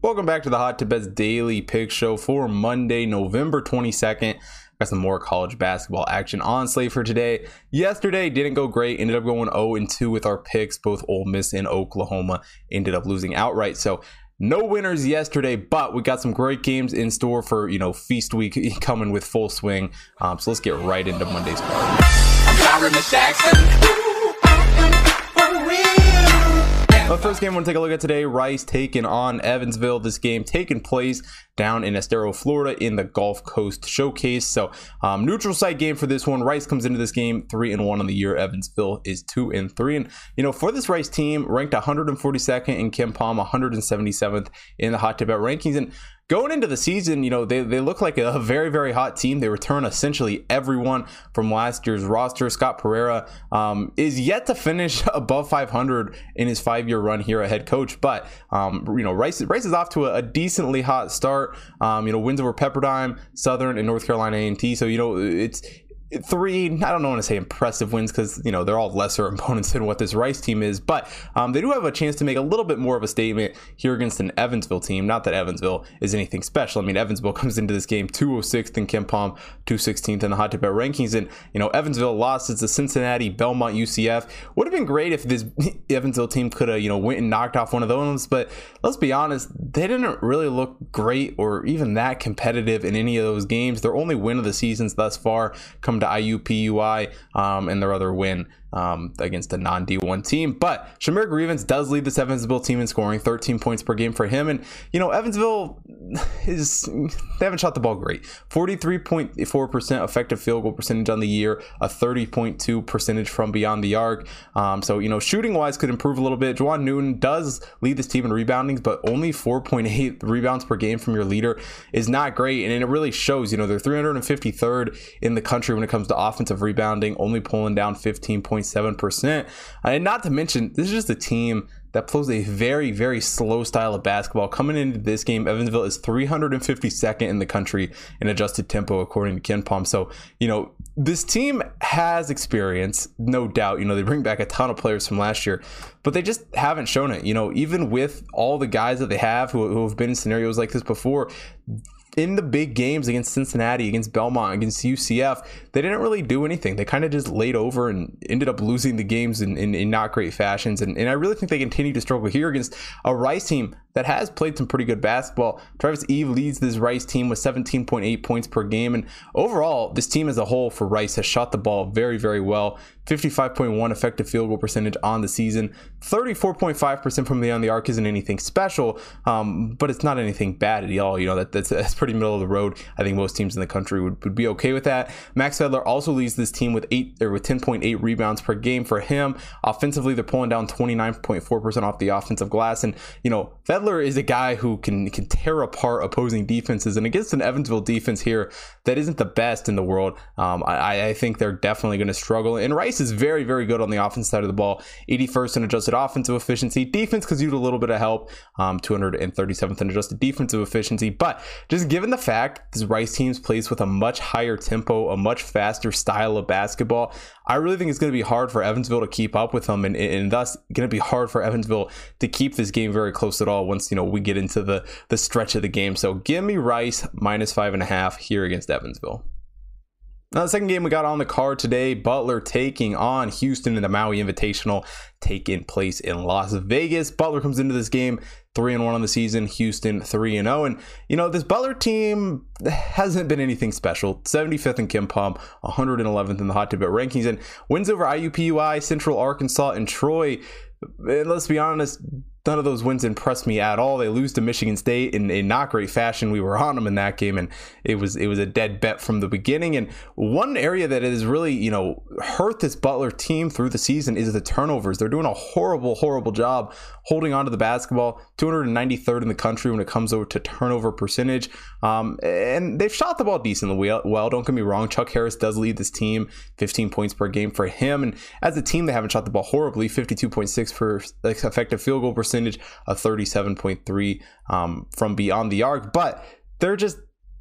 Welcome back to the Hot Tip Bets Daily Pick Show for Monday, November 22nd. Got some more college basketball action on slate for today. Yesterday didn't go great. Ended up going 0 and 2 with our picks. Both Ole Miss and Oklahoma ended up losing outright. So no winners yesterday, but we got some great games in store for you know feast week coming with full swing. Um, so let's get right into Monday's. The first game I want to take a look at today, Rice taking on Evansville. This game taking place down in Estero, Florida in the Gulf Coast Showcase. So um, neutral site game for this one. Rice comes into this game three and one on the year. Evansville is two and three. And you know, for this Rice team, ranked 142nd in palm 177th in the Hot Tip rankings. And going into the season, you know, they, they look like a very, very hot team. They return essentially everyone from last year's roster. Scott Pera um, is yet to finish above 500 in his five year run here at head coach. But, um, you know, Rice, Rice is off to a, a decently hot start. Um, you know, wins over Pepperdine, Southern, and North Carolina A&T. So, you know, it's three i don't want to say impressive wins because you know they're all lesser opponents than what this rice team is but um, they do have a chance to make a little bit more of a statement here against an evansville team. Not that evansville is anything special. I mean evansville comes into this game 206th in KenPom 216th in the hot tip rankings and you know evansville lost to cincinnati belmont ucf would have been great if this evansville team could have you know went and knocked off one of those but let's be honest they didn't really look great or even that competitive in any of those games. Their only win of the seasons thus far to IUPUI um, and their other win um, against a non D1 team. But Shamar Givance does lead this Evansville team in scoring 13 points per game for him. And, you know, Evansville is, they haven't shot the ball great. 43.4% effective field goal percentage on the year, a 30.2 percentage from beyond the arc. Um, so, you know, shooting wise could improve a little bit. Juwan Newton does lead this team in reboundings, but only 4.8 rebounds per game from your leader is not great. And it really shows, you know, they're 353rd in the country when it comes to offensive rebounding, only pulling down 15 points 0.7%. Uh, and not to mention, this is just a team that plays a very, very slow style of basketball. Coming into this game, Evansville is 352nd in the country in adjusted tempo, according to KenPom. So, you know, this team has experience, no doubt. You know, they bring back a ton of players from last year, but they just haven't shown it. You know, even with all the guys that they have who, who have been in scenarios like this before, in the big games against Cincinnati, against Belmont, against UCF, they didn't really do anything. They kind of just laid over and ended up losing the games in, in, in not great fashions. And, and I really think they continue to struggle here against a Rice team that has played some pretty good basketball. Travis Evee leads this Rice team with 17.8 points per game. And overall, this team as a whole for Rice has shot the ball very, very well. 55.1 effective field goal percentage on the season. 34.5% from beyond the arc isn't anything special, um, but it's not anything bad at all. You know, that, that's, that's pretty middle of the road. I think most teams in the country would, would be okay with that. Max Fiedler also leads this team with eight or with 10.8 rebounds per game for him. Offensively, they're pulling down 29.4% off the offensive glass. And, you know, Fiedler is a guy who can, can tear apart opposing defenses. And against an Evansville defense here that isn't the best in the world, um, I, I think they're definitely going to struggle. And Rice is very, very good on the offense side of the ball. 81st in adjusted offensive efficiency. Defense could use a little bit of help. Um, 237th in adjusted defensive efficiency. But just given the fact this Rice team's plays with a much higher tempo, a much faster style of basketball, I really think it's going to be hard for Evansville to keep up with them, and, and thus going to be hard for Evansville to keep this game very close at all once you know we get into the the stretch of the game. So give me Rice minus five and a half here against Evansville. Now, the second game we got on the card today, Butler taking on Houston in the Maui Invitational, taking place in Las Vegas. Butler comes into this game three and one on the season. Houston three and zero, and you know this Butler team hasn't been anything special. 75th in KenPom, 111th in the Hot Tip rankings, and wins over IUPUI, Central Arkansas, and Troy. And let's be honest, none of those wins impressed me at all. They lose to Michigan State in a not great fashion. We were on them in that game, and it was it was a dead bet from the beginning. And one area that has really you know hurt this Butler team through the season is the turnovers. They're doing a horrible, horrible job holding on to the basketball. 293rd in the country when it comes over to turnover percentage, um, and they've shot the ball decently well. Don't get me wrong. Chuck Harris does lead this team, 15 points per game for him, and as a team, they haven't shot the ball horribly. 52.6 for effective field goal percentage, a 37.3 um, from beyond the arc, but they're just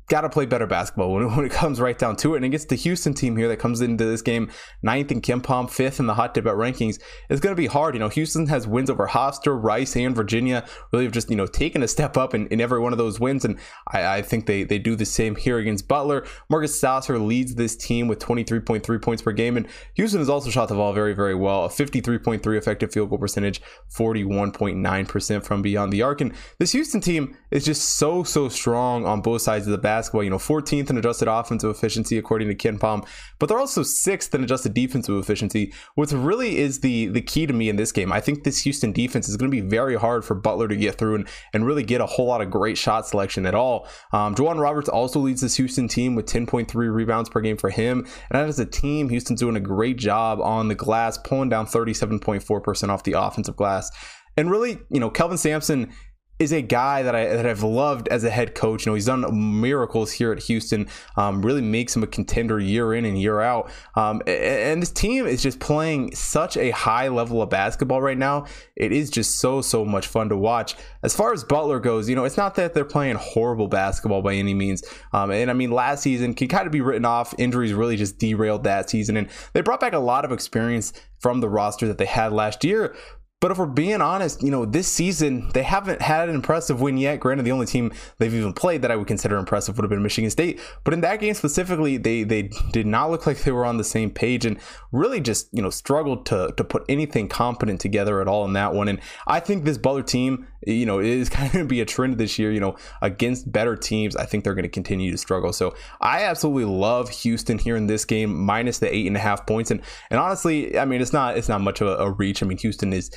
got to play better basketball when, when it comes right down to it. And against the Houston team here that comes into this game ninth in KenPom, fifth in the hot tip at rankings, it's going to be hard. You know, Houston has wins over Hofstra, Rice, and Virginia. Really have just, you know, taken a step up in, in every one of those wins. And I, I think they, they do the same here against Butler. Marcus Sasser leads this team with 23.3 points per game. And Houston has also shot the ball very, very well. A 53.3 effective field goal percentage, 41.9% from beyond the arc. And this Houston team is just so, so strong on both sides of the basketball. You know, 14th in adjusted offensive efficiency, according to KenPom, but they're also sixth in adjusted defensive efficiency, which really is the, the key to me in this game. I think this Houston defense is going to be very hard for Butler to get through and, and really get a whole lot of great shot selection at all. Um, J'Wan Roberts also leads this Houston team with 10.3 rebounds per game for him. And as a team, Houston's doing a great job on the glass, pulling down 37.4% off the offensive glass. And really, you know, Kelvin Sampson is a guy that I that I've loved as a head coach. You know, he's done miracles here at Houston. Um, really makes him a contender year in and year out. Um, and this team is just playing such a high level of basketball right now. It is just so so much fun to watch. As far as Butler goes, you know, it's not that they're playing horrible basketball by any means. Um, and I mean, last season can kind of be written off. Injuries really just derailed that season, and they brought back a lot of experience from the roster that they had last year. But if we're being honest, you know, this season they haven't had an impressive win yet. Granted, the only team they've even played that I would consider impressive would have been Michigan State. But in that game specifically, they they did not look like they were on the same page and really just, you know, struggled to to put anything competent together at all in that one. And I think this Butler team, you know, is kind of going to be a trend this year, you know, against better teams. I think they're going to continue to struggle. So I absolutely love Houston here in this game, minus the eight and a half points. And and honestly, I mean, it's not it's not much of a, a reach. I mean, Houston is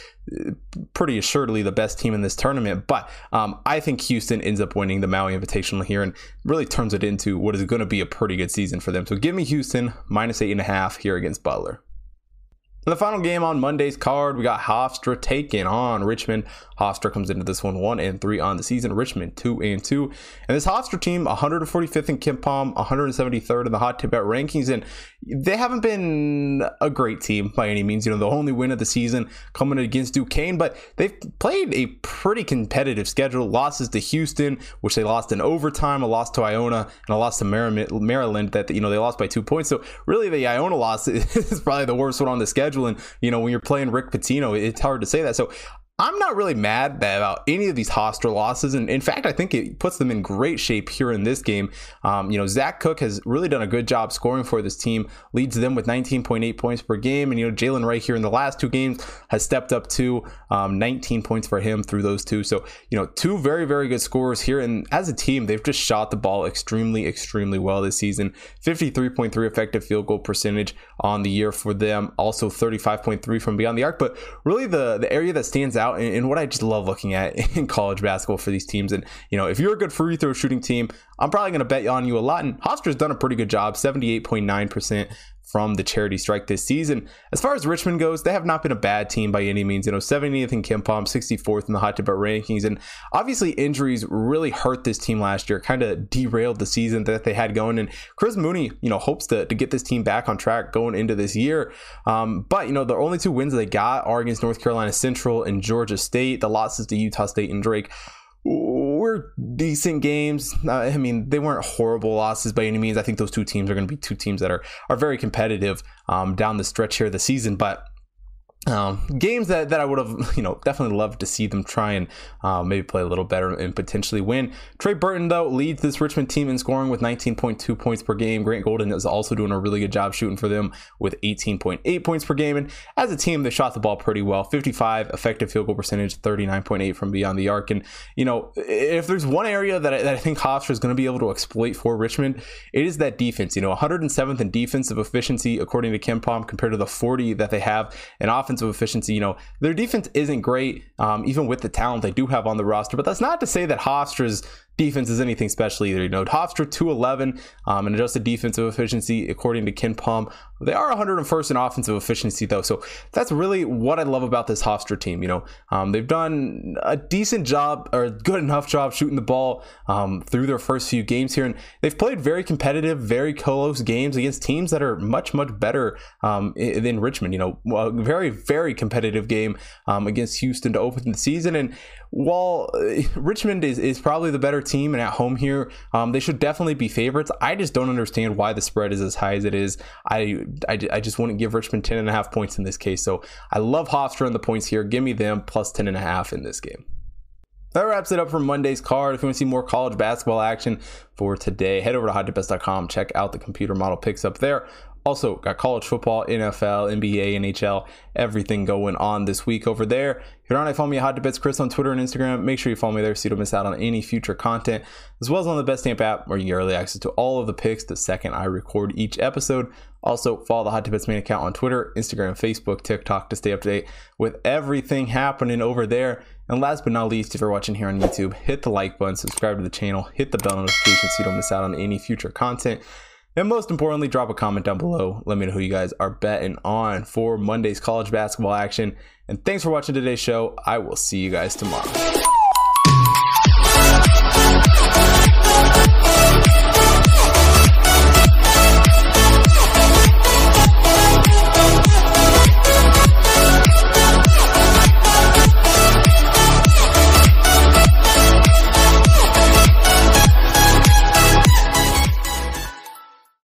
pretty assuredly the best team in this tournament. But um, I think Houston ends up winning the Maui Invitational here and really turns it into what is going to be a pretty good season for them. So give me Houston minus eight and a half here against Butler. In the final game on Monday's card, we got Hofstra taking on Richmond. Hofstra comes into this one one and three on the season. Richmond two and two. And this Hofstra team, 145th in KenPom, 173rd in the Hot Tip rankings, and they haven't been a great team by any means. You know, the only win of the season coming against Duquesne, but they've played a pretty competitive schedule. Losses to Houston, which they lost in overtime, a loss to Iona, and a loss to Maryland that you know they lost by two points. So really, the Iona loss is probably the worst one on the schedule and you know when you're playing Rick Pitino, it's hard to say that. So I'm not really mad about any of these Hofstra losses, and in fact, I think it puts them in great shape here in this game. Um, you know, Zach Cook has really done a good job scoring for this team, leads them with 19.8 points per game, and you know, Jalen Wright here in the last two games has stepped up to um, 19 points for him through those two. So you know, two very very good scorers here, and as a team, they've just shot the ball extremely extremely well this season. 53.3 effective field goal percentage on the year for them, also 35.3 from beyond the arc. But really, the the area that stands out out and, what I just love looking at in college basketball for these teams. And, you know, if you're a good free throw shooting team, I'm probably going to bet on you a lot. And Hofstra's done a pretty good job, 78.9% from the charity strike this season. As far as Richmond goes, they have not been a bad team by any means. You know, 70th in KenPom, 64th in the hot tip rankings. And obviously, injuries really hurt this team last year, kind of derailed the season that they had going. And Chris Mooney, you know, hopes to, to get this team back on track going into this year. Um, but, you know, the only two wins they got are against North Carolina Central and Georgia State. The losses to Utah State and Drake were decent games. I mean, they weren't horrible losses by any means. I think those two teams are going to be two teams that are are very competitive um, down the stretch here this season. But um, games that, that I would have, you know, definitely loved to see them try and uh, maybe play a little better and potentially win. Trey Burton, though, leads this Richmond team in scoring with 19.2 points per game. Grant Golden is also doing a really good job shooting for them with 18.8 points per game. And as a team, they shot the ball pretty well 55 effective field goal percentage, 39.8 from beyond the arc. And, you know, if there's one area that I, that I think Hofstra is going to be able to exploit for Richmond, it is that defense. You know, 107th in defensive efficiency, according to KenPom, compared to the 40 that they have in offense offensive efficiency, you know, their defense isn't great, um, even with the talent they do have on the roster. But that's not to say that Hofstra's defense is anything special either. You know, Hofstra 211 um, and adjusted defensive efficiency, according to KenPom. They are 101st in offensive efficiency, though. So that's really what I love about this Hofstra team. You know, um, they've done a decent job or good enough job shooting the ball um, through their first few games here. And they've played very competitive, very close games against teams that are much, much better um, than Richmond. You know, a very, very competitive game um, against Houston to open the season. And while uh, Richmond is, is probably the better team and at home here, um, they should definitely be favorites. I just don't understand why the spread is as high as it is. I, I, I just wouldn't give Richmond 10 and a half points in this case. So I love Hofstra and the points here. Give me them plus 10 and a half in this game. That wraps it up for Monday's card. If you want to see more college basketball action for today, head over to hottipbets.com. Check out the computer model picks up there. Also, got college football, NFL, NBA, NHL, everything going on this week over there. If you're not, follow me at Hot Bets Chris on Twitter and Instagram. Make sure you follow me there so you don't miss out on any future content, as well as on the Betstamp app where you get early access to all of the picks the second I record each episode. Also, follow the Hot Bets main account on Twitter, Instagram, Facebook, TikTok to stay up to date with everything happening over there. And last but not least, if you're watching here on YouTube, hit the like button, subscribe to the channel, hit the bell notification so you don't miss out on any future content. And most importantly, drop a comment down below. Let me know who you guys are betting on for Monday's college basketball action. And thanks for watching today's show. I will see you guys tomorrow.